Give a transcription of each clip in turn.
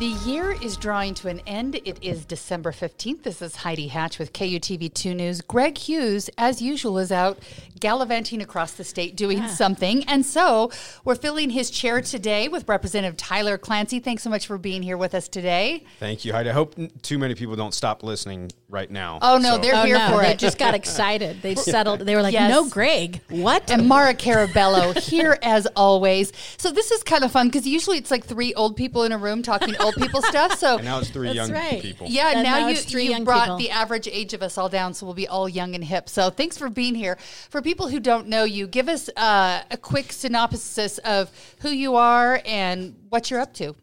The year is drawing to an end. It is December 15th. This is Heidi Hatch with KUTV 2 News. Greg Hughes, as usual, is out gallivanting across the state doing yeah. something. And so we're filling his chair today with Representative Tyler Clancy. Thanks so much for being here with us today. Thank you, Heidi. I hope too many people don't stop listening right now. Oh, no, so. they're oh, here no, for they it. just got excited. They settled. They were like, yes. no, Greg, what? And Maura Carabello here as always. So this is kind of fun because usually it's like three old people in a room talking old people stuff. So and now it's three young right. people. Yeah, and now, now you, three you brought people. the average age of us all down, so we'll be all young and hip. So thanks for being here. For people who don't know you, give us uh, a quick synopsis of who you are and what you're up to.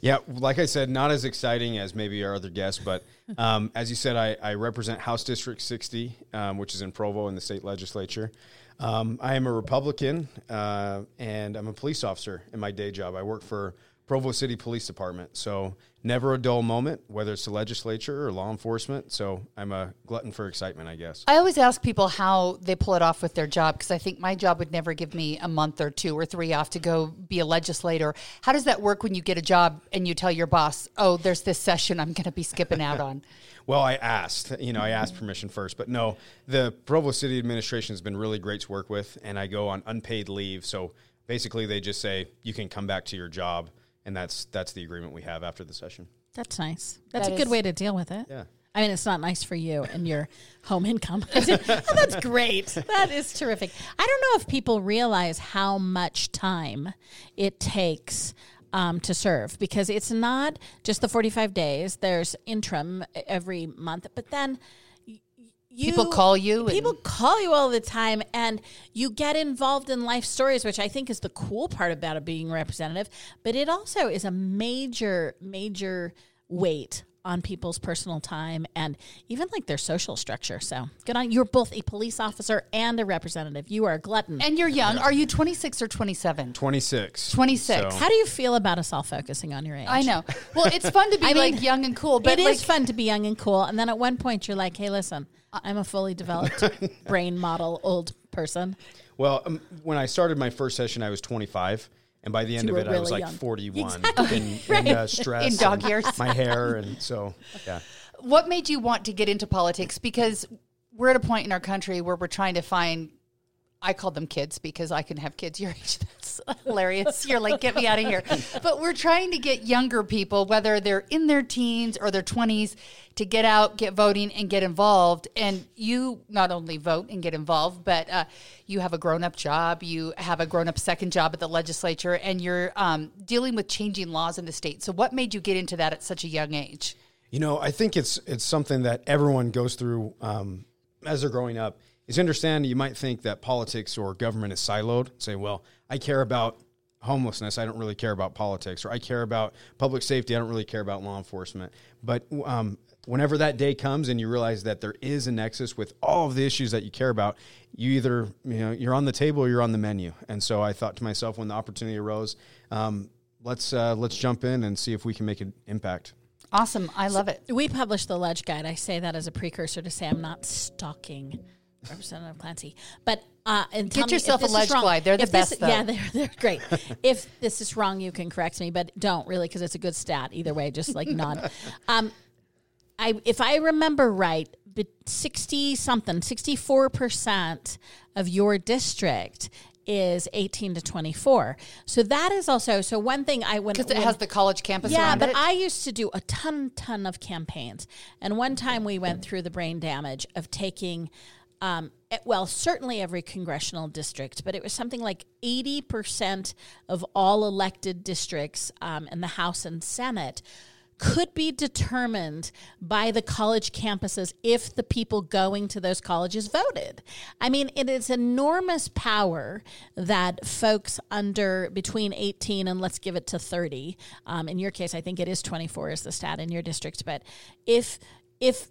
Yeah, like I said, not as exciting as maybe our other guests, but um, as you said, I, I, represent House District 60, um, which is in Provo in the state legislature. Um, I am a Republican uh, and I'm a police officer in my day job. I work for Provo City Police Department. So never a dull moment, whether it's the legislature or law enforcement. So I'm a glutton for excitement, I guess. I always ask people how they pull it off with their job because I think my job would never give me a month or two or three off to go be a legislator. How does that work when you get a job and you tell your boss, "Oh, there's this session I'm going to be skipping out on"? well, I asked. You know, I asked permission first, but no. The Provo City administration has been really great to work with, and I go on unpaid leave. So basically, they just say you can come back to your job and that's that's the agreement we have after the session. That's nice. That's that a good way to deal with it. Yeah. I mean, it's not nice for you and your home income. oh, that's great. That is terrific. I don't know if people realize how much time it takes um, to serve because it's not just the 45 days. There's interim every month, but then you, people call you. People call you all the time, and you get involved in life stories, which I think is the cool part about it being representative. But it also is a major, major weight on people's personal time and even like their social structure. So good on you're both a police officer and a representative. You are a glutton. And you're young. Are you 26 or 27? 26. 26. So. How do you feel about us all focusing on your age? I know. Well, it's fun to be I like mean, young and cool, but it like, is fun to be young and cool. And then at one point you're like, hey, listen, I'm a fully developed brain model old person. Well, um, when I started my first session, I was 25. And by the end of it, really I was like young. 41 exactly. in, right. in uh, stress. In dog years. My hair. And so, yeah. What made you want to get into politics? Because we're at a point in our country where we're trying to find I called them kids because I can have kids your age. That's hilarious. You're like, get me out of here. But we're trying to get younger people, whether they're in their teens or their 20s, to get out, get voting, and get involved. And you not only vote and get involved, but uh, you have a grown up job, you have a grown up second job at the legislature, and you're um, dealing with changing laws in the state. So, what made you get into that at such a young age? You know, I think it's it's something that everyone goes through um, as they're growing up is understand you might think that politics or government is siloed. Say, well, I care about homelessness. I don't really care about politics, or I care about public safety. I don't really care about law enforcement. But um, whenever that day comes and you realize that there is a nexus with all of the issues that you care about, you either you know you're on the table or you're on the menu. And so I thought to myself when the opportunity arose, um, let's uh, let's jump in and see if we can make an impact. Awesome, I love so it. We published the Ledge Guide. I say that as a precursor to say I'm not stalking Representative Clancy. But uh, and get yourself a ledge guide. They're the best. This, yeah, they're they're great. if this is wrong, you can correct me, but don't really because it's a good stat either way. Just like nod. Um, I if I remember right, sixty something, sixty four percent of your district is 18 to 24. So that is also so one thing I went because it has the college campus. Yeah, but it. I used to do a ton ton of campaigns, and one time we went through the brain damage of taking um, eh, well, certainly every congressional district, but it was something like 80% of all elected districts um, in the House and Senate could be determined by the college campuses if the people going to those colleges voted. I mean, it is enormous power that folks under between 18 and let's give it to 30. Um, in your case, I think it is 24 is the stat in your district. But if if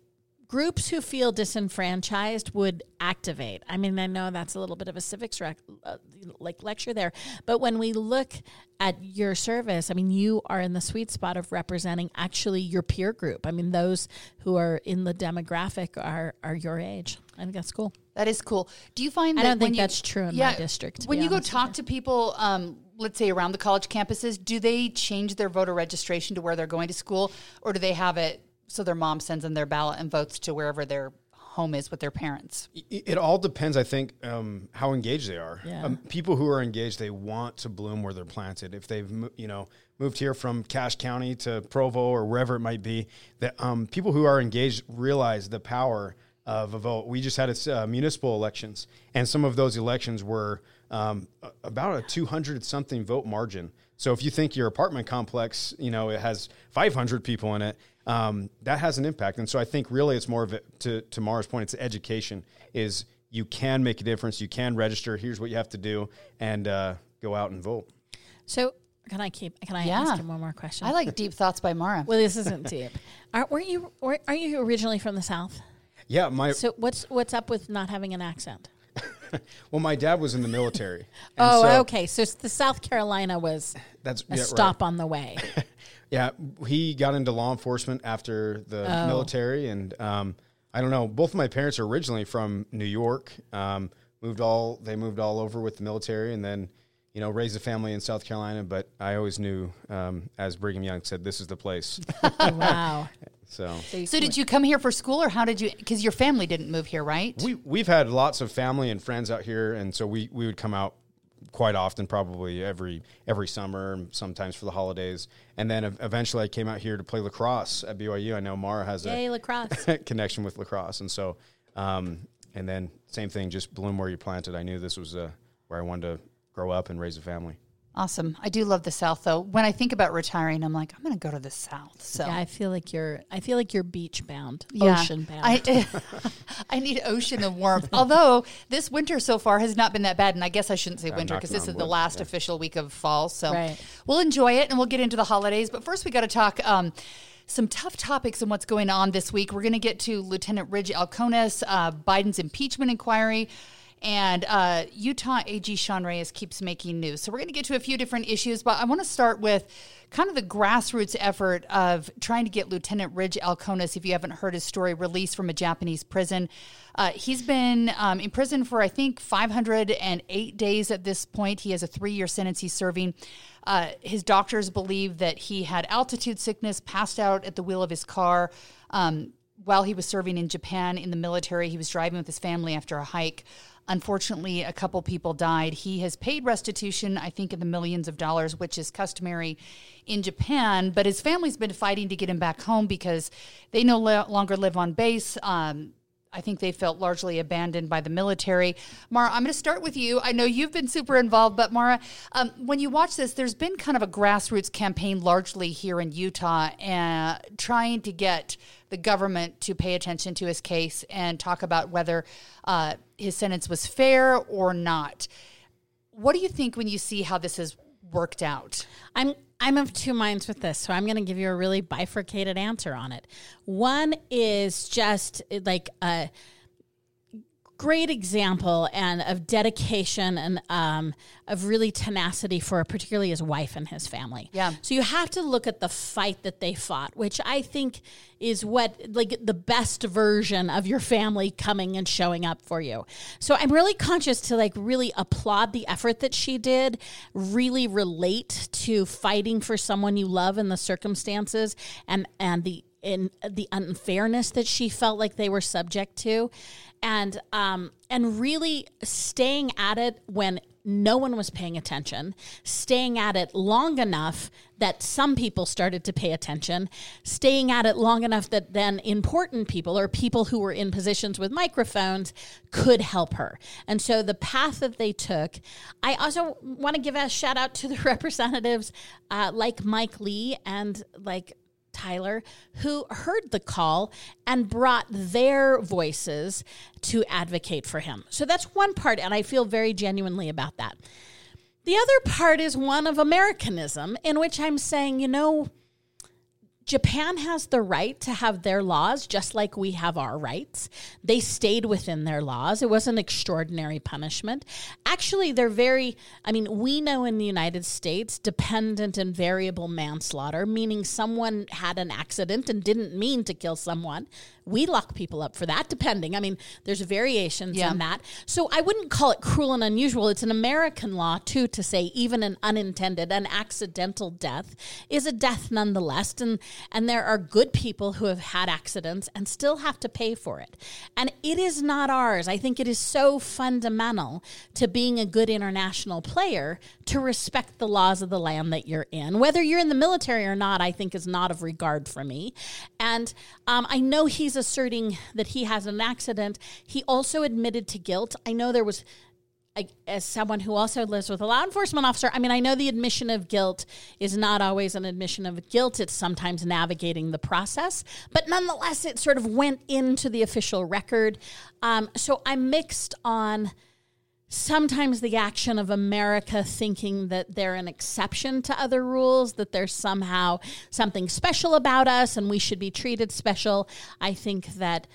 groups who feel disenfranchised would activate. I mean, I know that's a little bit of a civics rec- uh, like lecture there, but when we look at your service, I mean, you are in the sweet spot of representing actually your peer group. I mean, those who are in the demographic are are your age. I think that's cool. That is cool. Do you find I that don't think when you- that's true in my district, When you go talk to people, um, let's say around the college campuses, do they change their voter registration to where they're going to school, or do they have it so their mom sends in their ballot and votes to wherever their home is with their parents? It it all depends, I think, um, how engaged they are. Yeah. Um, people who are engaged, they want to bloom where they're planted. If they've, you know, moved here from Cache County to Provo or wherever it might be, that um, people who are engaged realize the power of a vote. We just had a, uh, municipal elections, and some of those elections were um, about a 200 something vote margin. So if you think your apartment complex, you know, it has 500 people in it, um, that has an impact. And so I think really it's more of it to, to Maura's point, it's education is you can make a difference. You can register. Here's what you have to do and uh, go out and vote. So can I keep? Can I Yeah. ask you one more question? I like Deep Thoughts by Maura. Well, this isn't deep. Aren't weren't you? were- Are you originally from the South? Yeah, my So what's what's up with not having an accent? well, my dad was in the military. Oh, so okay. So the South Carolina was That's a yeah, right. stop on the way. Yeah, he got into law enforcement after the Oh. military, and um, I don't know. Both of my parents are originally from New York. Um, moved all they moved all over with the military, and then you know raised a family in South Carolina. But I always knew, um, as Brigham Young said, this is the place. wow. so So did you come here for school, or how did you? Because your family didn't move here, right? we we've had lots of family and friends out here, and so we we would come out quite often, probably every every summer, sometimes for the holidays, and then eventually I came out here to play lacrosse at BYU. I know Maura has Yay, a lacrosse. connection with lacrosse, and so um, and then same thing, just bloom where you planted. I knew this was uh, where I wanted to grow up and raise a family. Awesome. I do love the South, though. When I think about retiring, I'm like, I'm going to go to the South. So Yeah, I feel like you're. I feel like you're beach bound, Yeah. ocean bound. I, I need ocean and warmth. Although this winter so far has not been that bad, and I guess I shouldn't say winter because this on is the last yeah. official week of fall. So Right. we'll enjoy it, and we'll get into the holidays. But first, we got to talk. Um, some tough topics and what's going on this week. We're going to get to Lieutenant Ridge Alkonis, uh, Biden's impeachment inquiry, and uh, Utah AG Sean Reyes keeps making news. So we're going to get to a few different issues, but I want to start with kind of the grassroots effort of trying to get Lieutenant Ridge Alkonis, if you haven't heard his story, released from a Japanese prison. Uh, he's been um, in prison for, I think, 508 days at this point. He has a three year sentence he's serving. Uh, his doctors believe that he had altitude sickness, passed out at the wheel of his car. Um, while he was serving in Japan in the military, he was driving with his family after a hike. Unfortunately, a couple people died. He has paid restitution, I think, in the millions of dollars, which is customary in Japan. But his family's been fighting to get him back home because they no longer live on base. Um, I think they felt largely abandoned by the military. Maura, I'm going to start with you. I know you've been super involved, but Maura, um, when you watch this, there's been kind of a grassroots campaign largely here in Utah, uh, trying to get the government to pay attention to his case and talk about whether uh, his sentence was fair or not. What do you think when you see how this has worked out? I'm I'm of two minds with this, so I'm going to give you a really bifurcated answer on it. One is just like a great example and of dedication and um, of really tenacity for particularly his wife and his family. Yeah. So you have to look at the fight that they fought, which I think is what like the best version of your family coming and showing up for you. So I'm really conscious to like really applaud the effort that she did, really relate to fighting for someone you love in the circumstances and and the in the unfairness that she felt like they were subject to and um and really staying at it when no one was paying attention, staying at it long enough that some people started to pay attention, staying at it long enough that then important people or people who were in positions with microphones could help her. And so the path that they took, I also want to give a shout out to the representatives uh, like Mike Lee and like Tyler, who heard the call and brought their voices to advocate for him. So that's one part, and I feel very genuinely about that. The other part is one of Americanism, in which I'm saying, you know, Japan has the right to have their laws just like we have our rights. They stayed within their laws. It was an extraordinary punishment. Actually, they're very, I mean, we know in the United States, dependent and variable manslaughter, meaning someone had an accident and didn't mean to kill someone. We lock people up for that, depending. I mean, there's variations Yeah. in that. So I wouldn't call it cruel and unusual. It's an American law, too, to say even an unintended, an accidental death is a death nonetheless. And, and there are good people who have had accidents and still have to pay for it. And it is not ours. I think it is so fundamental to being a good international player to respect the laws of the land that you're in. Whether you're in the military or not, I think is not of regard for me. And um, I know he's asserting that he has an accident. He also admitted to guilt. I know there was as someone who also lives with a law enforcement officer, I mean, I know the admission of guilt is not always an admission of guilt. It's sometimes navigating the process, but nonetheless, it sort of went into the official record. Um, so I'm mixed on sometimes the action of America thinking that they're an exception to other rules, that there's somehow something special about us and we should be treated special. I think that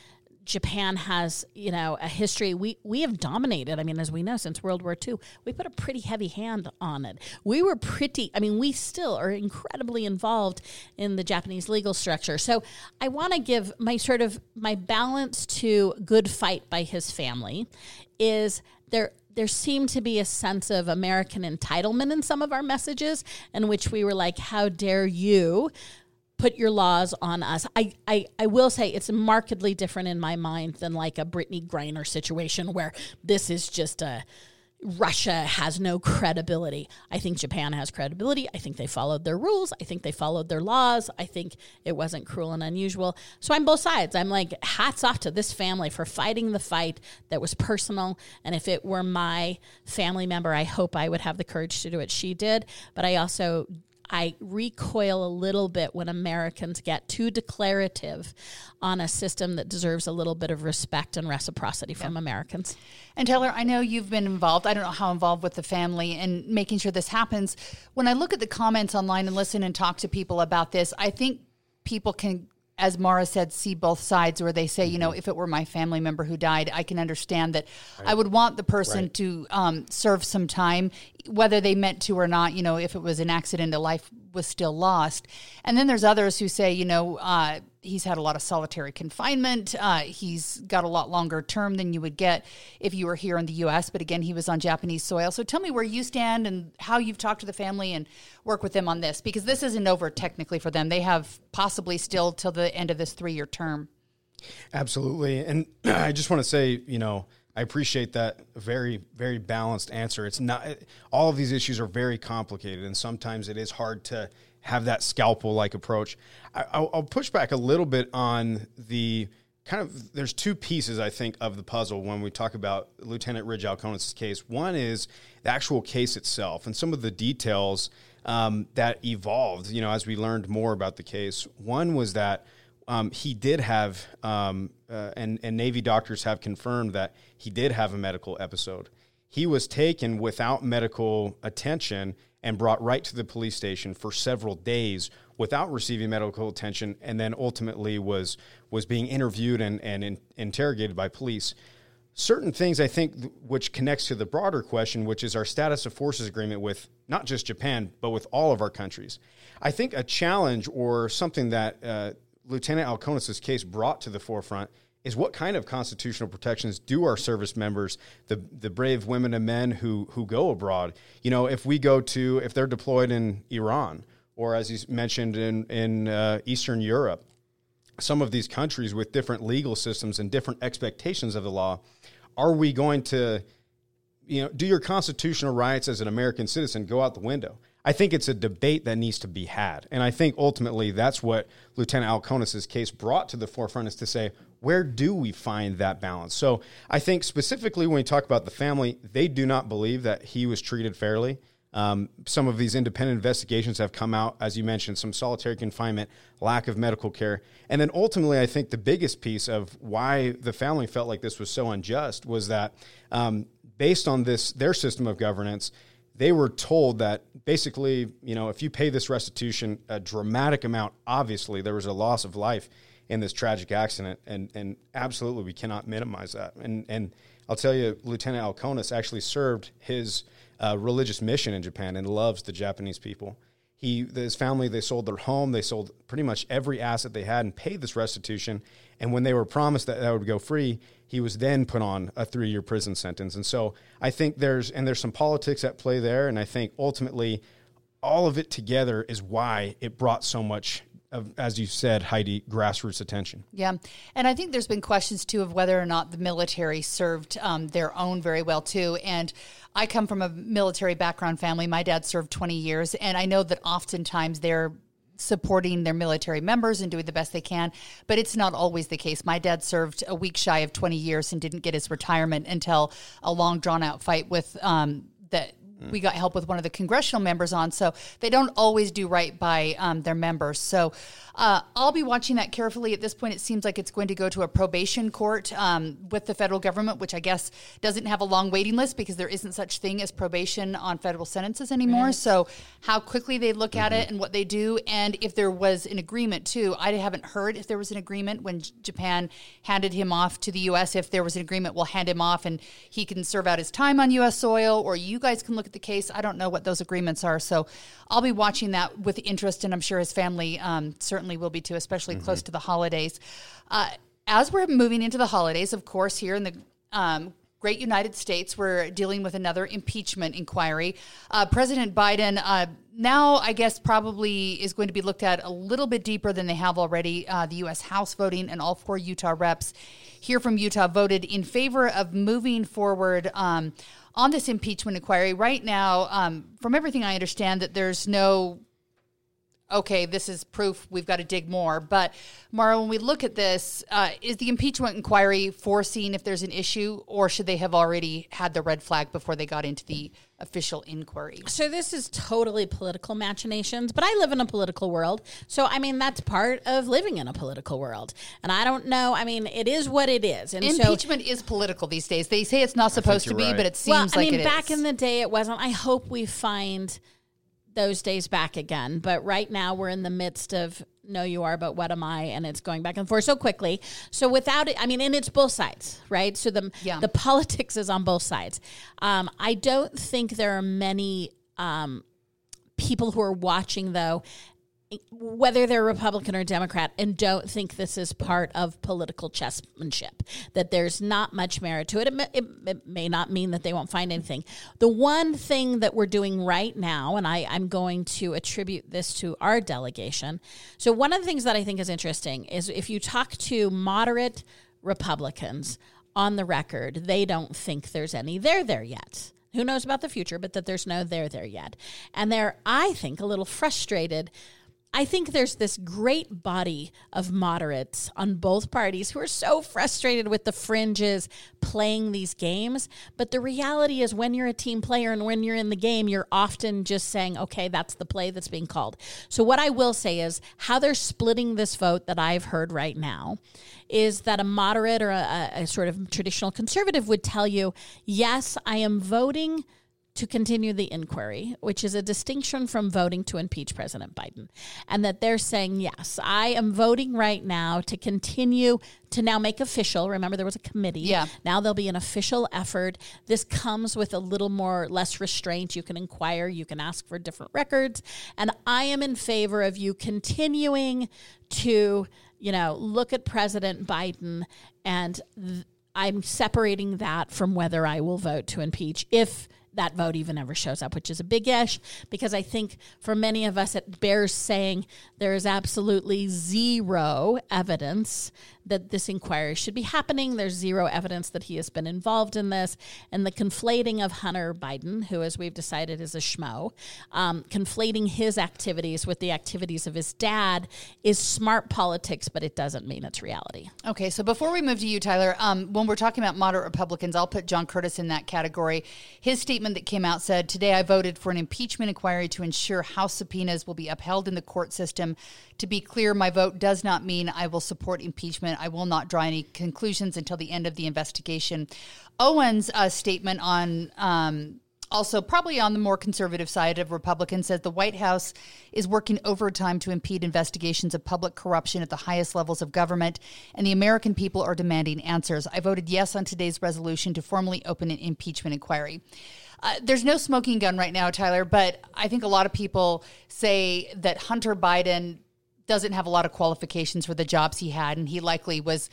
Japan has, you know, a history. We we have dominated. I mean, as we know, since World War II, we put a pretty heavy hand on it. We were pretty. I mean, we still are incredibly involved in the Japanese legal structure. So I want to give my sort of my balance to good fight by his family is there there seemed to be a sense of American entitlement in some of our messages, in which we were like, "How dare you put your laws on us?" I, I, I will say it's markedly different in my mind than like a Brittney Griner situation where this is just a Russia has no credibility. I think Japan has credibility. I think they followed their rules. I think they followed their laws. I think it wasn't cruel and unusual. So I'm both sides. I'm like, hats off to this family for fighting the fight that was personal. And if it were my family member, I hope I would have the courage to do what she did. But I also I recoil a little bit when Americans get too declarative on a system that deserves a little bit of respect and reciprocity from Americans. And Taylor, I know you've been involved. I don't know how involved with the family and making sure this happens. When I look at the comments online and listen and talk to people about this, I think people can, as Maura said, see both sides where they say, you know, if it were my family member who died, I can understand that I would want the person Right. to um, serve some time, whether they meant to or not. You know, if it was an accident, a life was still lost. And then there's others who say, you know, uh, he's had a lot of solitary confinement. Uh, he's got a lot longer term than you would get if you were here in the U.S. But again, he was on Japanese soil. So tell me where you stand and how you've talked to the family and work with them on this, because this isn't over technically for them. They have possibly still till the end of this three-year term. Absolutely. And I just want to say, you know, I appreciate that very, very balanced answer. It's not, all of these issues are very complicated, and sometimes it is hard to have that scalpel like approach. I, I'll, I'll push back a little bit on the kind of, there's two pieces, I think, of the puzzle when we talk about Lieutenant Ridge Alkonis' case. One is the actual case itself and some of the details um, that evolved, you know, as we learned more about the case. One was that um, he did have, um, uh, and, and Navy doctors have confirmed that he did have a medical episode. He was taken without medical attention and brought right to the police station for several days without receiving medical attention, and then ultimately was was being interviewed and, and in, interrogated by police. Certain things I think th- which connects to the broader question, which is our status of forces agreement with not just Japan, but with all of our countries. I think a challenge or something that uh, Lieutenant Alkonis' case brought to the forefront is what kind of constitutional protections do our service members, the the brave women and men who who go abroad, you know, if we go to if they're deployed in Iran or as you mentioned in in uh, Eastern Europe, some of these countries with different legal systems and different expectations of the law, are we going to you know, do your constitutional rights as an American citizen go out the window? I think it's a debate that needs to be had. And I think ultimately that's what Lieutenant Alkonis' case brought to the forefront is to say, where do we find that balance? So I think specifically when we talk about the family, they do not believe that he was treated fairly. Um, some of these independent investigations have come out, as you mentioned, some solitary confinement, lack of medical care. And then ultimately, I think the biggest piece of why the family felt like this was so unjust was that um, based on this, their system of governance, they were told that basically, you know, if you pay this restitution, a dramatic amount, obviously there was a loss of life in this tragic accident, and and absolutely we cannot minimize that. And and I'll tell you, Lieutenant Alkonis actually served his uh, religious mission in Japan and loves the Japanese people. He, his family, they sold their home, they sold pretty much every asset they had and paid this restitution. And when they were promised that that would go free, he was then put on a three-year prison sentence. And so I think there's and there's some politics at play there. And I think ultimately, all of it together is why it brought so much of, as you said, Heidi, grassroots attention. Yeah. And I think there's been questions too of whether or not the military served um, their own very well too. And I come from a military background family. My dad served 20 years, and I know that oftentimes they're supporting their military members and doing the best they can, but it's not always the case. My dad served a week shy of 20 years and didn't get his retirement until a long drawn out fight with um, the we got help with one of the congressional members on. So they don't always do right by um, their members. So uh, I'll be watching that carefully. At this point, it seems like it's going to go to a probation court um, with the federal government, which I guess doesn't have a long waiting list because there isn't such thing as probation on federal sentences anymore. Right. So how quickly they look mm-hmm. at it and what they do, and if there was an agreement too. I haven't heard if there was an agreement when Japan handed him off to the U.S. If there was an agreement, we'll hand him off and he can serve out his time on U.S. soil, or you guys can look at the case. I don't know what those agreements are, so I'll be watching that with interest, and I'm sure his family um, certainly will be too, especially mm-hmm. close to the holidays. Uh, as we're moving into the holidays, of course, here in the um, great United States, we're dealing with another impeachment inquiry. Uh, President Biden uh, now, I guess, probably is going to be looked at a little bit deeper than they have already. Uh, the U.S. House voting and all four Utah reps here from Utah voted in favor of moving forward. Um, on this impeachment inquiry right now, um, from everything I understand, that there's no okay, this is proof we've got to dig more. But Maura, when we look at this, uh, is the impeachment inquiry foreseeing if there's an issue, or should they have already had the red flag before they got into the official inquiry? So this is totally political machinations, but I live in a political world. So I mean that's part of living in a political world. And I don't know, I mean it is what it is. And impeachment so, is political these days. They say it's not supposed to be, right. but it seems well, I mean, back in the day it wasn't. I hope we find those days back again. But right now we're in the midst of no you are but what am i and it's going back and forth so quickly so without it i mean and it's both sides right so the yeah. the politics is on both sides um, i don't think there are many um, people who are watching though whether they're Republican or Democrat, and don't think this is part of political chessmanship, that there's not much merit to it. It, may, it, may not mean that they won't find anything. The one thing that we're doing right now, and I, I'm going to attribute this to our delegation. So, one of the things that I think is interesting is if you talk to moderate Republicans on the record, they don't think there's any there there yet who knows about the future, but that there's no there there yet. And they're, I think, a little frustrated I think there's this great body of moderates on both parties who are so frustrated with the fringes playing these games. But the reality is, when you're a team player and when you're in the game, you're often just saying, okay, that's the play that's being called. So, what I will say is how they're splitting this vote that I've heard right now is that a moderate or a, a sort of traditional conservative would tell you, yes, I am voting to continue the inquiry, which is a distinction from voting to impeach President Biden. And that they're saying, yes, I am voting right now to continue to now make official. Remember, there was a committee. Yeah. Now there'll be an official effort. This comes with a little more, less restraint. You can inquire, you can ask for different records. And I am in favor of you continuing to, you know, look at President Biden and. Th- I'm separating that from whether I will vote to impeach if that vote even ever shows up, which is a big ish because I think for many of us it bears saying there is absolutely zero evidence that this inquiry should be happening. There's zero evidence that he has been involved in this. And the conflating of Hunter Biden, who, as we've decided, is a schmo, um, conflating his activities with the activities of his dad is smart politics, but it doesn't mean it's reality. Okay, so before we move to you, Tyler, um, when we're talking about moderate Republicans, I'll put John Curtis in that category. His statement statement that came out said, Today I voted for an impeachment inquiry to ensure House subpoenas will be upheld in the court system. To be clear, my vote does not mean I will support impeachment. I will not draw any conclusions until the end of the investigation. Owens' uh, statement on um, also probably on the more conservative side of Republicans, says the White House is working overtime to impede investigations of public corruption at the highest levels of government, and the American people are demanding answers. I voted yes on today's resolution to formally open an impeachment inquiry. Uh, there's no smoking gun right now, Tyler, but I think a lot of people say that Hunter Biden doesn't have a lot of qualifications for the jobs he had, and he likely was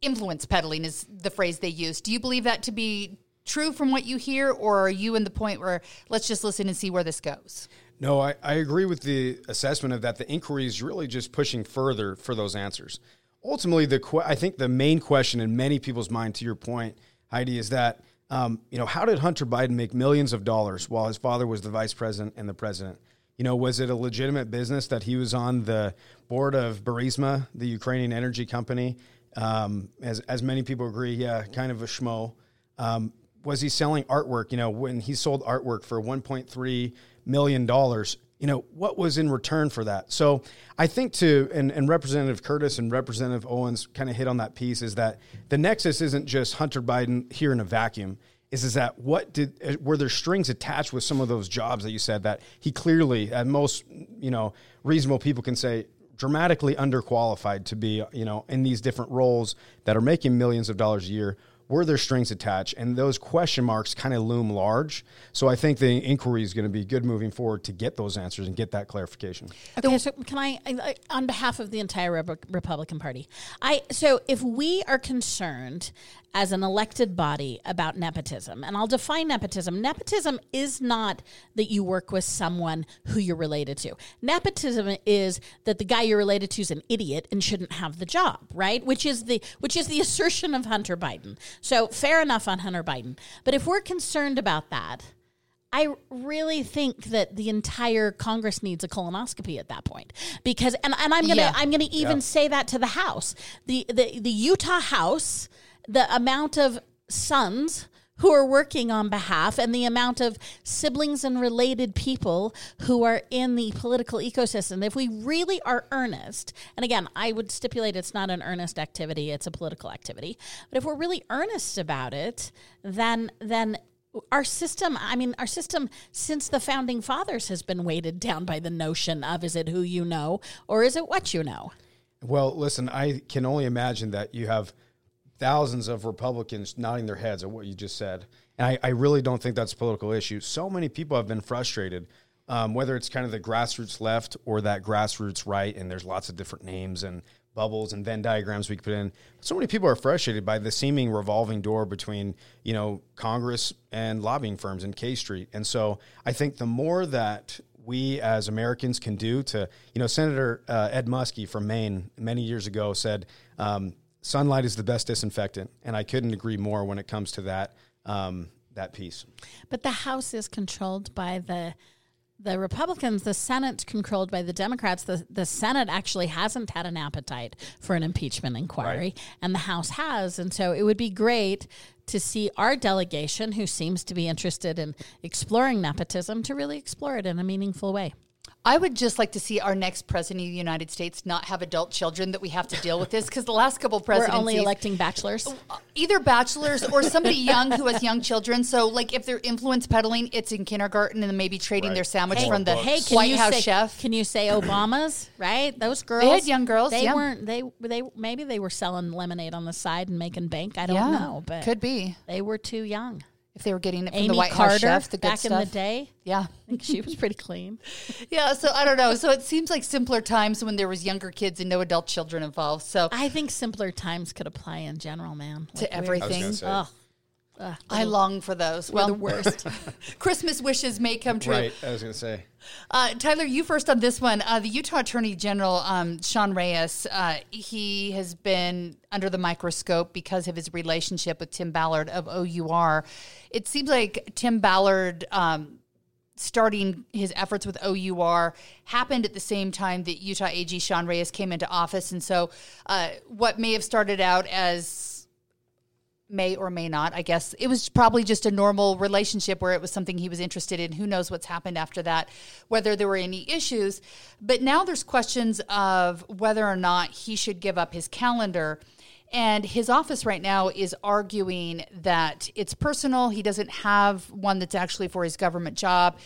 influence peddling, is the phrase they use. Do you believe that to be true from what you hear, or are you in the point where let's just listen and see where this goes? No, I, I agree with the assessment of that. The inquiry is really just pushing further for those answers. Ultimately, the I think the main question in many people's mind, to your point, Heidi, is that um, you know how did Hunter Biden make millions of dollars while his father was the vice president and the president? You know, was it a legitimate business that he was on the board of Burisma, the Ukrainian energy company? Um, as as many people agree, yeah, kind of a schmo. Um, was he selling artwork? You know, when he sold artwork for 1.3 million dollars, you know, what was in return for that? So I think to and, and Representative Curtis and Representative Owens kind of hit on that piece is that the nexus isn't just Hunter Biden here in a vacuum. Is is that what did uh, were there strings attached with some of those jobs that you said that he clearly, at most, you know, reasonable people can say dramatically underqualified to be, you know, in these different roles that are making millions of dollars a year were there strings attached? And those question marks kind of loom large. So I think the inquiry is going to be good moving forward to get those answers and get that clarification. Okay, so can I, I on behalf of the entire Republican Party, I so if we are concerned as an elected body about nepotism. And I'll define nepotism. Nepotism is not that you work with someone who you're related to. Nepotism is that the guy you're related to is an idiot and shouldn't have the job, right? Which is the which is the assertion of Hunter Biden. So fair enough on Hunter Biden. But if we're concerned about that, I really think that the entire Congress needs a colonoscopy at that point because and, and I'm gonna yeah. I'm gonna even yeah. say that to the House. The the the Utah House the amount of sons who are working on behalf and the amount of siblings and related people who are in the political ecosystem. If we really are earnest, and again, I would stipulate it's not an earnest activity, it's a political activity. But if we're really earnest about it, then then our system, I mean, our system since the founding fathers has been weighted down by the notion of is it who you know or is it what you know? Well, listen, I can only imagine that you have – thousands of Republicans nodding their heads at what you just said. And I, I really don't think that's a political issue. So many people have been frustrated, um, whether it's kind of the grassroots left or that grassroots right, and there's lots of different names and bubbles and Venn diagrams we could put in. So many people are frustrated by the seeming revolving door between, you know, Congress and lobbying firms in K Street. And so I think the more that we as Americans can do to, you know, Senator uh, Ed Muskie from Maine many years ago said, um, sunlight is the best disinfectant, and I couldn't agree more when it comes to that um, that piece. But the House is controlled by the the Republicans, the Senate's controlled by the Democrats. The the Senate actually hasn't had an appetite for an impeachment inquiry, right. and the House has. And so it would be great to see our delegation, who seems to be interested in exploring nepotism, to really explore it in a meaningful way. I would just like to see our next president of the United States not have adult children that we have to deal with this because the last couple presidents we're only electing bachelors, uh, either bachelors or somebody young who has young children. So, like if they're influence peddling, it's in kindergarten and then maybe trading right. their sandwich hey, from the hey, White House say, chef. Can you say Obamas? right, those girls. They had young girls. They yeah. weren't. They they maybe they were selling lemonade on the side and making bank. I don't yeah, know, but could be they were too young if they were getting it from Amy the White Carter, House chef, the back stuff. in the day. Yeah, I think she was pretty clean. yeah, so I don't know. So it seems like simpler times when there was younger kids and no adult children involved. So I think simpler times could apply in general, man. Like to everything. Oh, uh, I long for those. Well, the worst. Christmas wishes may come true. Right. I was going to say. Uh, Tyler, you first on this one. Uh, the Utah Attorney General, um, Sean Reyes, uh, he has been under the microscope because of his relationship with Tim Ballard of OUR. It seems like Tim Ballard. Um, starting his efforts with OUR happened at the same time that Utah AG Sean Reyes came into office. And so, uh, what may have started out as may or may not. I guess it was probably just a normal relationship where it was something he was interested in. Who knows what's happened after that, whether there were any issues. But now there's questions of whether or not he should give up his calendar. And his office right now is arguing that it's personal. He doesn't have one that's actually for his government job.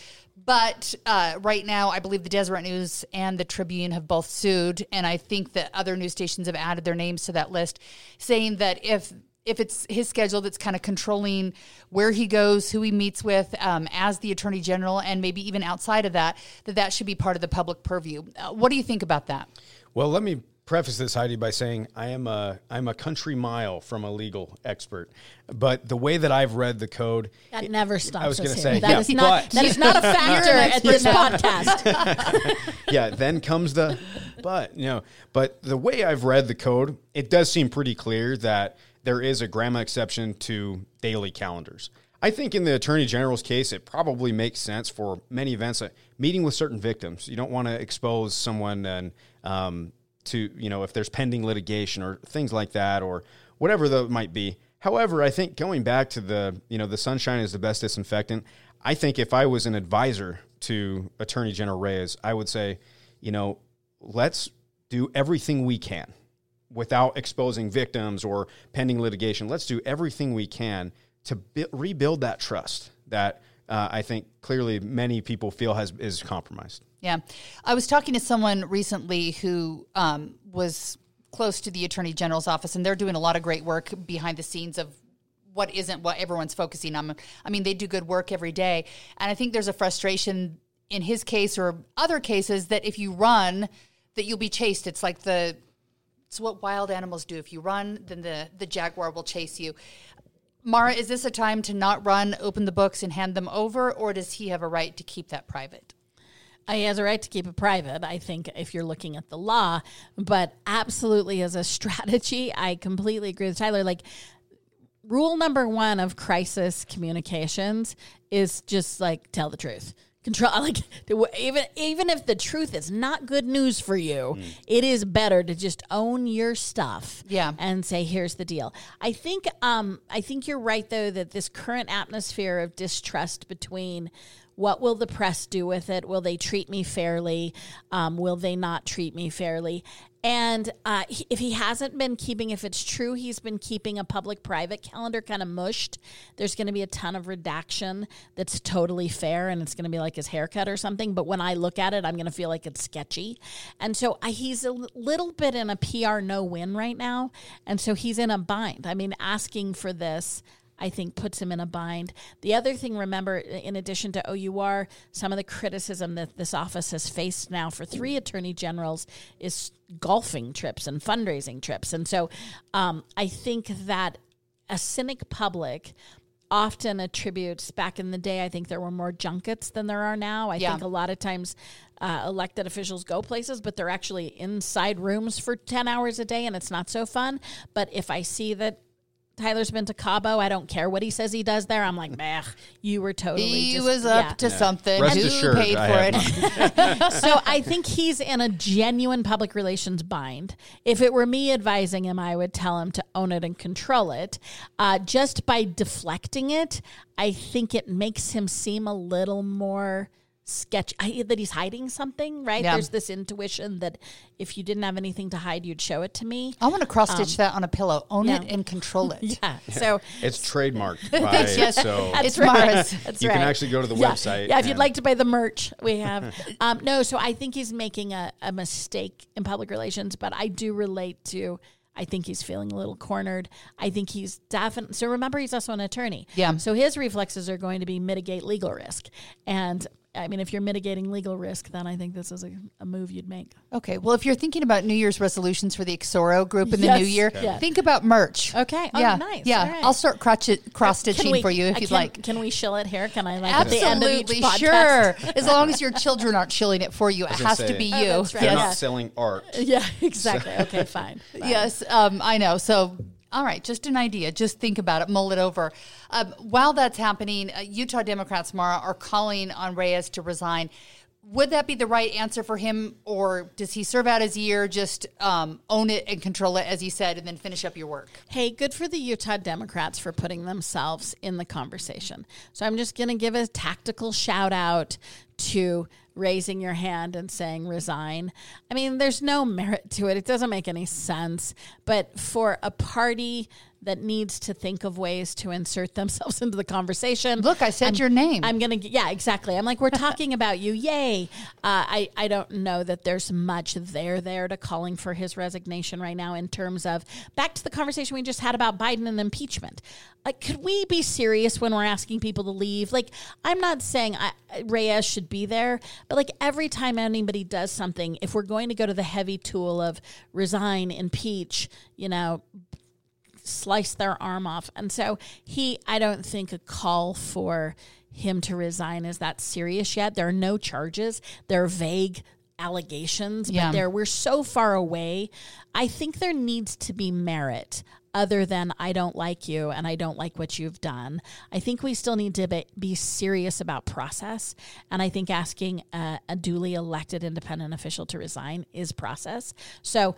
But uh, right now, I believe the Deseret News and the Tribune have both sued, and I think that other news stations have added their names to that list, saying that if if it's his schedule that's kind of controlling where he goes, who he meets with um, as the attorney general, and maybe even outside of that, that that should be part of the public purview. Uh, what do you think about that? Well, let me preface this, Heidi, by saying I am a I'm a country mile from a legal expert, but the way that I've read the code, That never stops I was going to say, That yeah, is not but- that is not a factor at this podcast. yeah, then comes the but, you know, but the way I've read the code, it does seem pretty clear that there is a grandma exception to daily calendars. I think in the attorney general's case, it probably makes sense for many events, uh, meeting with certain victims. You don't want to expose someone and um, to you know if there's pending litigation or things like that or whatever that might be. However, I think going back to the you know the sunshine is the best disinfectant. I think if I was an advisor to Attorney General Reyes, I would say, you know, let's do everything we can without exposing victims or pending litigation. Let's do everything we can to rebuild that trust that uh, I think clearly many people feel has is compromised. Yeah. I was talking to someone recently who um, was close to the Attorney General's office, and they're doing a lot of great work behind the scenes of what isn't what everyone's focusing on. I mean, they do good work every day. And I think there's a frustration in his case or other cases that if you run, that you'll be chased. It's like the it's what wild animals do. If you run, then the, the jaguar will chase you. Maura, is this a time to not run, open the books, and hand them over, or does he have a right to keep that private? He has a right to keep it private, I think, if you're looking at the law. But absolutely, as a strategy, I completely agree with Tyler. Like, rule number one of crisis communications is just like tell the truth. Control like even even if the truth is not good news for you, it is better to just own your stuff. Yeah. and say here's the deal. I think um I think you're right though that this current atmosphere of distrust between what will the press do with it? Will they treat me fairly? Um, will they not treat me fairly? And uh, he- if he hasn't been keeping, if it's true, he's been keeping a public private calendar kind of mushed, there's going to be a ton of redaction that's totally fair and it's going to be like his haircut or something. But when I look at it, I'm going to feel like it's sketchy. And so he's a little bit in a PR no win right now. And so he's in a bind. I mean, asking for this. I think puts him in a bind. The other thing, remember, in addition to OUR, some of the criticism that this office has faced now for three attorney generals is golfing trips and fundraising trips. And so um, I think that a cynic public often attributes back in the day, I think there were more junkets than there are now. I Yeah. think a lot of times uh, elected officials go places, but they're actually inside rooms for 10 hours a day and it's not so fun. But if I see that Tyler's been to Cabo. I don't care what he says he does there. I'm like, meh, you were totally. He just, was up yeah. to something. Rest Who assured, paid I for have it? so I think he's in a genuine public relations bind. If it were me advising him, I would tell him to own it and control it. Uh, just by deflecting it, I think it makes him seem a little more sketch I, that he's hiding something right Yeah. there's this intuition that if you didn't have anything to hide you'd show it to me I want to cross stitch that on a pillow. Own yeah. it and control it. yeah so It's trademarked by Yes. so It's Maura's. That's you right. can actually go to the yeah. website. Yeah, if you'd like to buy the merch, we have. um, no, so I think he's making a, a mistake in public relations, but I do relate to. I think he's feeling a little cornered. I think he's definitely. So remember, he's also an attorney. Yeah. So his reflexes are going to be mitigate legal risk, and I mean, if you're mitigating legal risk, then I think this is a, a move you'd make. Okay. Well, if you're thinking about New Year's resolutions for the Exoro group in the Yes. new year, Okay. think about merch. Okay. Oh, yeah. nice. Yeah. All right. I'll start crotch cross stitching for you if uh, you'd can- like. Can we shill it here? Can I like at the end of Absolutely, each podcast? sure. As long as your children aren't shilling it for you, it gonna has to be Oh, you. that's right. They're Yes. not selling art. Yeah, exactly. Okay, fine. fine. Yes, um, I know. So, all right, just an idea. Just think about it, mull it over. Um, while that's happening, uh, Utah Democrats, Maura, are calling on Reyes to resign. would that be the right answer for him, or does he serve out his year, just um, own it and control it, as he said, and then finish up your work? Hey, good for the Utah Democrats for putting themselves in the conversation. So I'm just going to give a tactical shout out to raising your hand and saying resign. I mean, there's no merit to it. It doesn't make any sense. But for a party that needs to think of ways to insert themselves into the conversation. Look, I said I'm- your name. I'm gonna, yeah, exactly. I'm like, we're talking about you, yay! Uh, I I don't know that there's much there there to calling for his resignation right now in terms of back to the conversation we just had about Biden and impeachment. Like, could we be serious when we're asking people to leave? Like, I'm not saying I, Reyes should be there, but like every time anybody does something, if we're going to go to the heavy tool of resign, impeach, you know, slice their arm off. And so he, I don't think a call for him to resign is that serious yet. There are no charges. They're vague allegations, Yeah. but there we're so far away. I think there needs to be merit other than I don't like you and I don't like what you've done. I think we still need to be, be serious about process. And I think asking a, a duly elected independent official to resign is process. So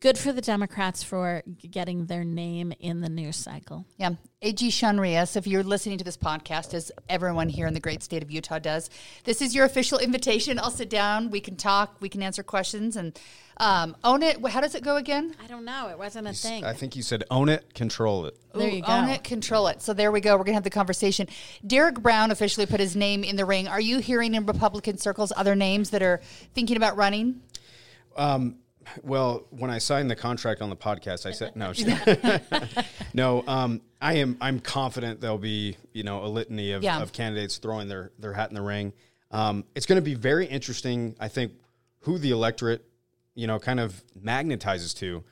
good for the Democrats for getting their name in the news cycle. Yeah. AG Sean Reyes, if you're listening to this podcast, as everyone here in the great state of Utah does, this is your official invitation. I'll sit down. We can talk. We can answer questions and um, own it. How does it go again? I don't know. It wasn't a thing. I think you said own it, control it. There you go. Own it, control it. So there we go. We're going to have the conversation. Derek Brown officially put his name in the ring. Are you hearing in Republican circles other names that are thinking about running? Well, when I signed the contract on the podcast, I said no. no, um, I am. I'm confident there'll be you know a litany of, Yeah. of candidates throwing their their hat in the ring. Um, it's going to be very interesting. I think who the electorate you know kind of magnetizes to.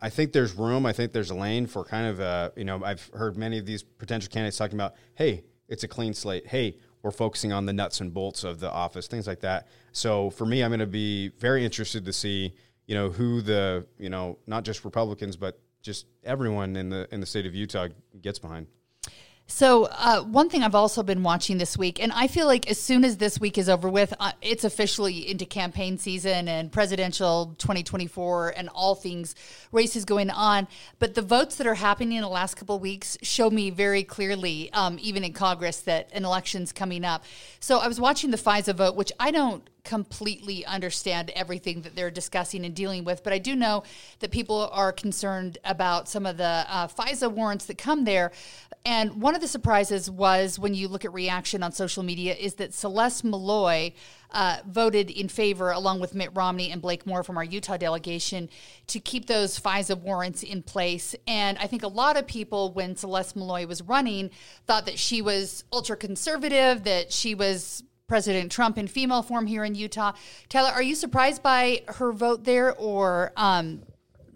I think there's room. I think there's a lane for kind of uh, you know I've heard many of these potential candidates talking about hey it's a clean slate. Hey we're focusing on the nuts and bolts of the office, things like that. So for me, I'm going to be very interested to see you know who the you know not just Republicans but just everyone in the in the state of Utah gets behind. So, uh, one thing I've also been watching this week, and I feel like as soon as this week is over with, uh, it's officially into campaign season and presidential 2024 and all things races going on. But the votes that are happening in the last couple of weeks show me very clearly, um, even in Congress, that an election's coming up. So, I was watching the FISA vote, which I don't completely understand everything that they're discussing and dealing with, but I do know that people are concerned about some of the uh, FISA warrants that come there. And one of the surprises was when you look at reaction on social media is that Celeste Maloy uh, voted in favor, along with Mitt Romney and Blake Moore from our Utah delegation, to keep those FISA warrants in place. And I think a lot of people, when Celeste Maloy was running, thought that she was ultra conservative, that she was President Trump in female form here in Utah. Tyler, are you surprised by her vote there, or um,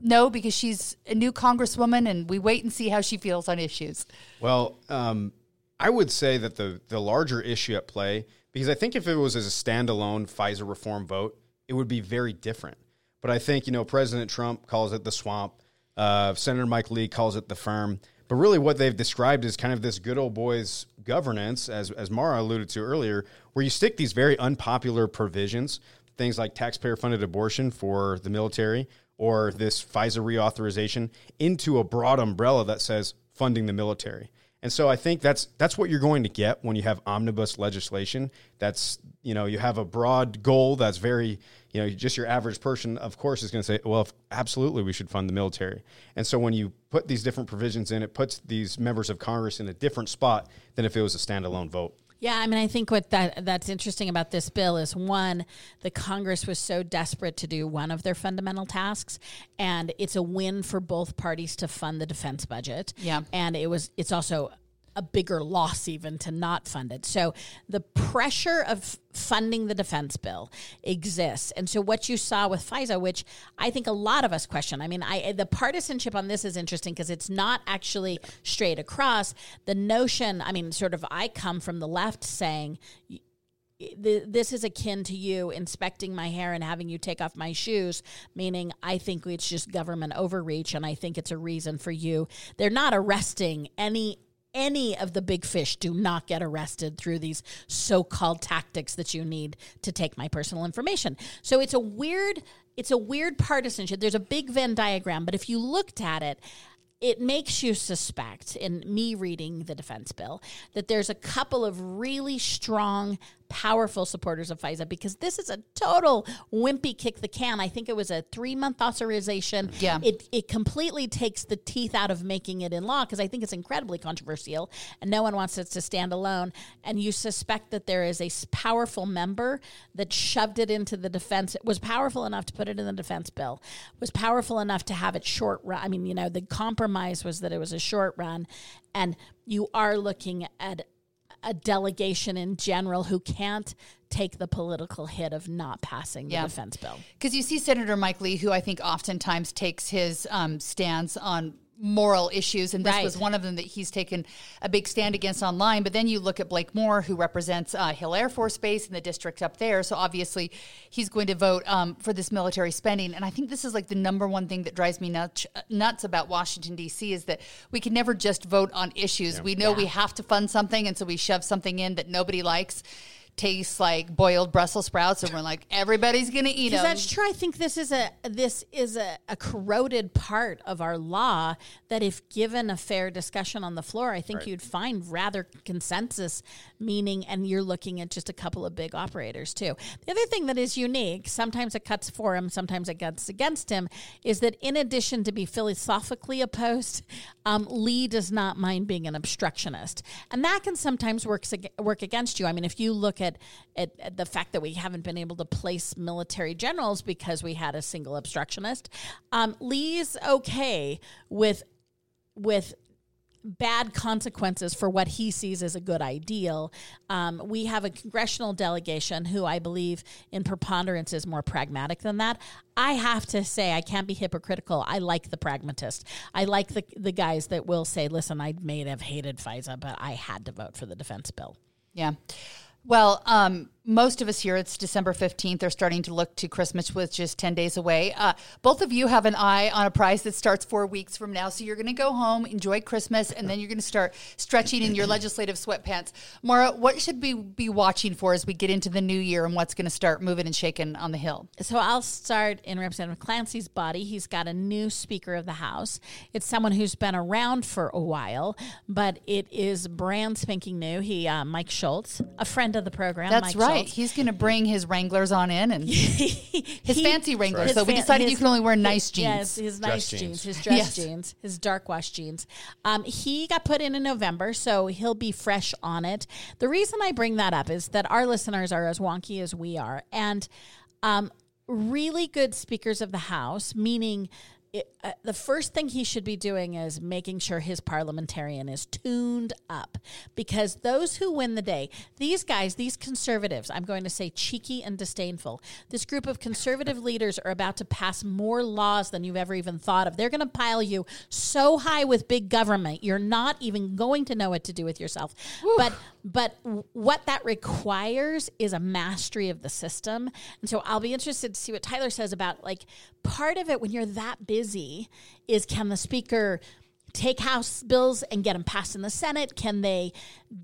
no, because she's a new congresswoman, and we wait and see how she feels on issues. Well, um, I would say that the the larger issue at play, because I think if it was as a standalone FISA reform vote, it would be very different. But I think you know President Trump calls it the swamp. Uh, Senator Mike Lee calls it the firm. But really, what they've described is kind of this good old boys governance, as as Maura alluded to earlier, where you stick these very unpopular provisions, things like taxpayer funded abortion for the military, or this FISA reauthorization, into a broad umbrella that says funding the military. And so I think that's that's what you're going to get when you have omnibus legislation. That's you know you have a broad goal that's very you know just your average person of course is going to say well if, absolutely we should fund the military. And so when you put these different provisions in, it puts these members of Congress in a different spot than if it was a standalone vote. Yeah, I mean, I think what that that's interesting about this bill is one, the Congress was so desperate to do one of their fundamental tasks, and it's a win for both parties to fund the defense budget. Yeah. and it was it's also a bigger loss even to not fund it. So the pressure of funding the defense bill exists. And so what you saw with FISA, which I think a lot of us question. I mean, I the partisanship on this is interesting because it's not actually straight across. The notion, I mean, sort of I come from the left saying th- this is akin to you inspecting my hair and having you take off my shoes, meaning I think it's just government overreach and I think it's a reason for you. They're not arresting any any of the big fish do not get arrested through these so-called tactics that you need to take my personal information. So it's a weird it's a weird partisanship. There's a big Venn diagram, but if you looked at it, it makes you suspect, in me reading the defense bill, that there's a couple of really strong, powerful supporters of FISA because this is a total wimpy kick the can. I think it was a three month authorization. Yeah. It, it completely takes the teeth out of making it in law because I think it's incredibly controversial and no one wants it to stand alone. And you suspect that there is a powerful member that shoved it into the defense, It was powerful enough to put it in the defense bill, was powerful enough to have it short run. I mean, you know, the compromise was that it was a short run. And you are looking at a delegation in general who can't take the political hit of not passing the Yeah. defense bill. Because you see Senator Mike Lee, who I think oftentimes takes his um, stance on moral issues, and this Right. was one of them that he's taken a big stand against online. But then you look at Blake Moore, who represents uh, Hill Air Force Base in the district up there. So obviously, he's going to vote um, for this military spending. And I think this is like the number one thing that drives me nuts, nuts about Washington D.C. is that we can never just vote on issues. We know we have to fund something, and so we shove something in that nobody likes. Tastes like boiled Brussels sprouts, and we're like, everybody's going to eat Because them. that's true. I think this is a this is a, a corroded part of our law that, if given a fair discussion on the floor, I think you'd find rather consensus. Meaning, and you're looking at just a couple of big operators too. The other thing that is unique, sometimes it cuts for him, sometimes it cuts against him, is that in addition to be philosophically opposed, um, Lee does not mind being an obstructionist, and that can sometimes work work against you. I mean, if you look at, at at the fact that we haven't been able to place military generals because we had a single obstructionist, um, Lee's okay with with bad consequences for what he sees as a good ideal. Um, we have a congressional delegation who I believe in preponderance is more pragmatic than that. I have to say, I can't be hypocritical. I like the pragmatist. I like the, the guys that will say, listen, I may have hated FISA, but I had to vote for the defense bill. Yeah. Well, um, most of us here, it's December 15th, are starting to look to Christmas with just 10 days away. Uh, both of you have an eye on a prize that starts four weeks from now. So you're going to go home, enjoy Christmas, and then you're going to start stretching in your legislative sweatpants. Maura, what should we be watching for as we get into the new year and what's going to start moving and shaking on the Hill? So I'll start in Representative Clancy's body. He's got a new Speaker of the House. It's someone who's been around for a while, but it is brand spanking new. He, uh, Mike Schultz, a friend of the program. That's Mike right. Schultz. He's going to bring his Wranglers on in and his He- fancy Wranglers. his So we fan- decided you his- can only wear nice jeans. Yes, his nice jeans. jeans. his dress Yes. jeans, his dark wash jeans. Um, he got put in in November, so he'll be fresh on it. The reason I bring that up is that our listeners are as wonky as we are, and um, really good speakers of the House, meaning. It, uh, the first thing he should be doing is making sure his parliamentarian is tuned up because those who win the day, these guys, these conservatives, I'm going to say cheeky and disdainful, this group of conservative leaders are about to pass more laws than you've ever even thought of. They're going to pile you so high with big government, you're not even going to know what to do with yourself. But but what that requires is a mastery of the system. And so I'll be interested to see what Tyler says about like part of it when you're that busy is can the speaker take House bills and get them passed in the Senate? Can they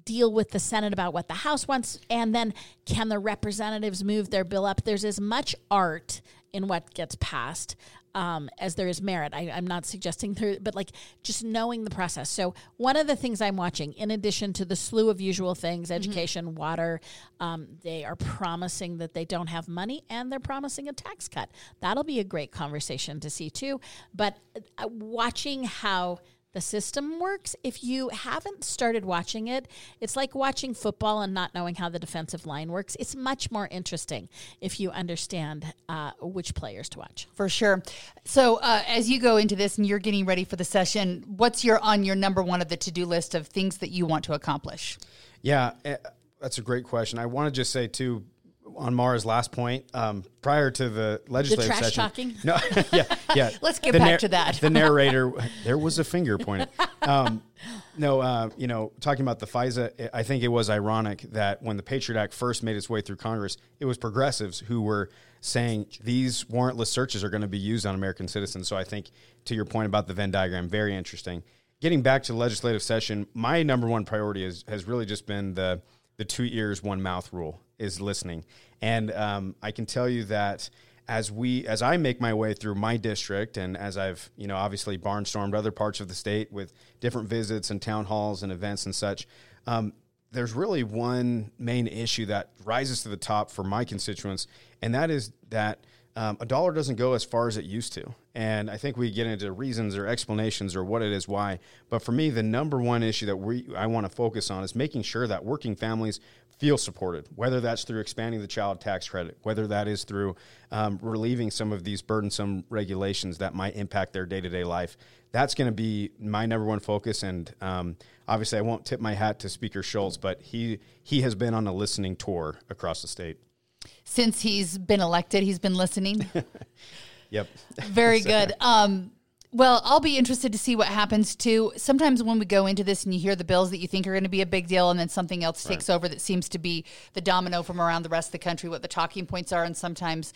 deal with the Senate about what the House wants? And then can the representatives move their bill up? There's as much art in what gets passed um, as there is merit. I, I'm not suggesting through, but like just knowing the process. So one of the things I'm watching, in addition to the slew of usual things, education, water, um, they are promising that they don't have money, and they're promising a tax cut. That'll be a great conversation to see too. But uh, watching how the system works. If you haven't started watching it, it's like watching football and not knowing how the defensive line works. It's much more interesting if you understand uh, which players to watch. For sure. So, uh, as you go into this and you're getting ready for the session, what's your on your number one of the to do list of things that you want to accomplish? Yeah, eh, that's a great question. I want to just say too, on Maura's last point, um, prior to the legislative trash session, talking? no, yeah, yeah. Let's get The back to that. the narrator, there was a finger pointed. Um, no, uh, you know, talking about the FISA, I think it was ironic that when the Patriot Act first made its way through Congress, it was progressives who were saying these warrantless searches are going to be used on American citizens. So I think to your point about the Venn diagram, very interesting. getting back to the legislative session, my number one priority is, has really just been the the two ears, one mouth rule is listening. And um, I can tell you that as we as I make my way through my district and as I've you know obviously barnstormed other parts of the state with different visits and town halls and events and such, um, there's really one main issue that rises to the top for my constituents, and that is that um, a dollar doesn't go as far as it used to. And I think we get into reasons or explanations or what it is why. But for me, the number one issue that we I want to focus on is making sure that working families feel supported, whether that's through expanding the child tax credit, whether that is through um, relieving some of these burdensome regulations that might impact their day to day life. That's going to be my number one focus. And um, obviously, I won't tip my hat to Speaker Schultz, but he he has been on a listening tour across the state. Since he's been elected, he's been listening. Yep. Very good. Um, well, I'll be interested to see what happens too. Sometimes when we go into this and you hear the bills that you think are going to be a big deal, and then something else takes over that seems to be the domino from around the rest of the country, what the talking points are, and sometimes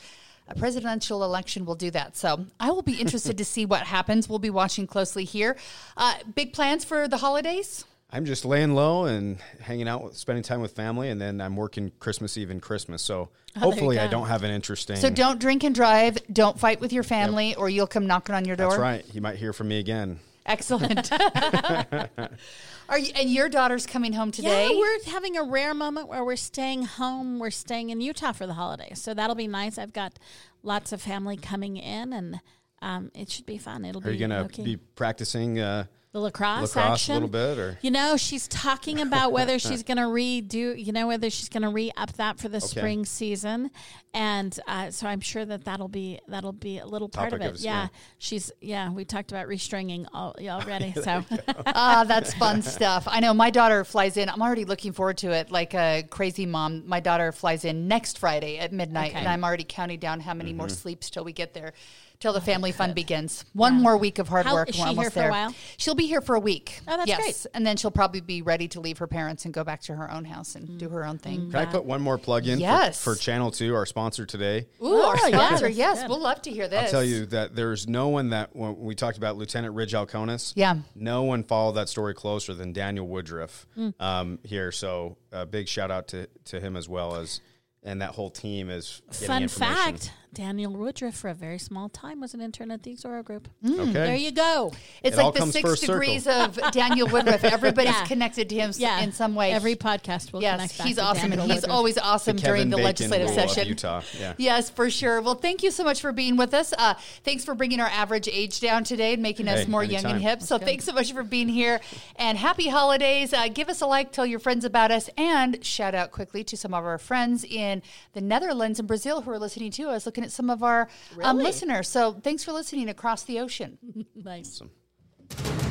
a presidential election will do that. So I will be interested to see what happens. We'll be watching closely here. Uh, big plans for the holidays? I'm just laying low and hanging out, spending time with family, and then I'm working Christmas Eve and Christmas. So hopefully, I don't have an interesting. So don't drink and drive. Don't fight with your family, or you'll come knocking on your door. That's right. You might hear from me again. Excellent. Are you, and your daughter's coming home today? Yeah, we're having a rare moment where we're staying home. We're staying in Utah for the holidays, so that'll be nice. I've got lots of family coming in, and um, it should be fun. It'll Are be you going to okay. be practicing uh, the lacrosse, lacrosse action a little bit, or You know, she's talking about whether she's going to redo, you know, whether she's going to re up that for the spring season, and uh, so I'm sure that that'll be that'll be a little part Topic of it. of- yeah, yeah. she's yeah. We talked about restringing all, already, so Ah, that's fun stuff. I know my daughter flies in. I'm already looking forward to it. Like a crazy mom, my daughter flies in next Friday at midnight, Okay. and I'm already counting down how many more Mm-hmm. sleeps till we get there, till the family fun begins. One more week of hard How- work. is and we're she here almost for a there. while? She'll be here for a week. Oh, that's yes. great. And then she'll probably be ready to leave her parents and go back to her own house and do her own thing. can I put one more plug in for- Yes. for, Channel Two, our sponsor today? Ooh, our Oh, yeah, sponsor. that's yes, good. we'll love to hear this. I'll tell you that there's no one that when we talked about Lieutenant Ridge Alkonis. Yeah. no one followed that story closer than Daniel Woodruff Hmm. um, here. So a big shout out to to him as well as and that whole team is getting fun information. fact: Daniel Woodruff, for a very small time, was an intern at the Exoro Group. Okay, There you go. It's It like the six full circle. degrees of Daniel Woodruff. Everybody's Yeah. connected to him Yeah, in some way. Every podcast will yes, connect. back he's to awesome, Daniel and he's always awesome The during Kevin the Bacon legislative rule of session. Utah. Yeah. Yes, for sure. Well, thank you so much for being with us. Uh, thanks for bringing our average age down today and making us Hey, more young and anytime. hip. So thanks so much for being here, and happy holidays. Uh, give us a like, tell your friends about us, and shout out quickly to some of our friends in the Netherlands and Brazil who are listening to us looking at some of our um, really? um, listeners. So thanks for listening across the ocean. nice. Awesome.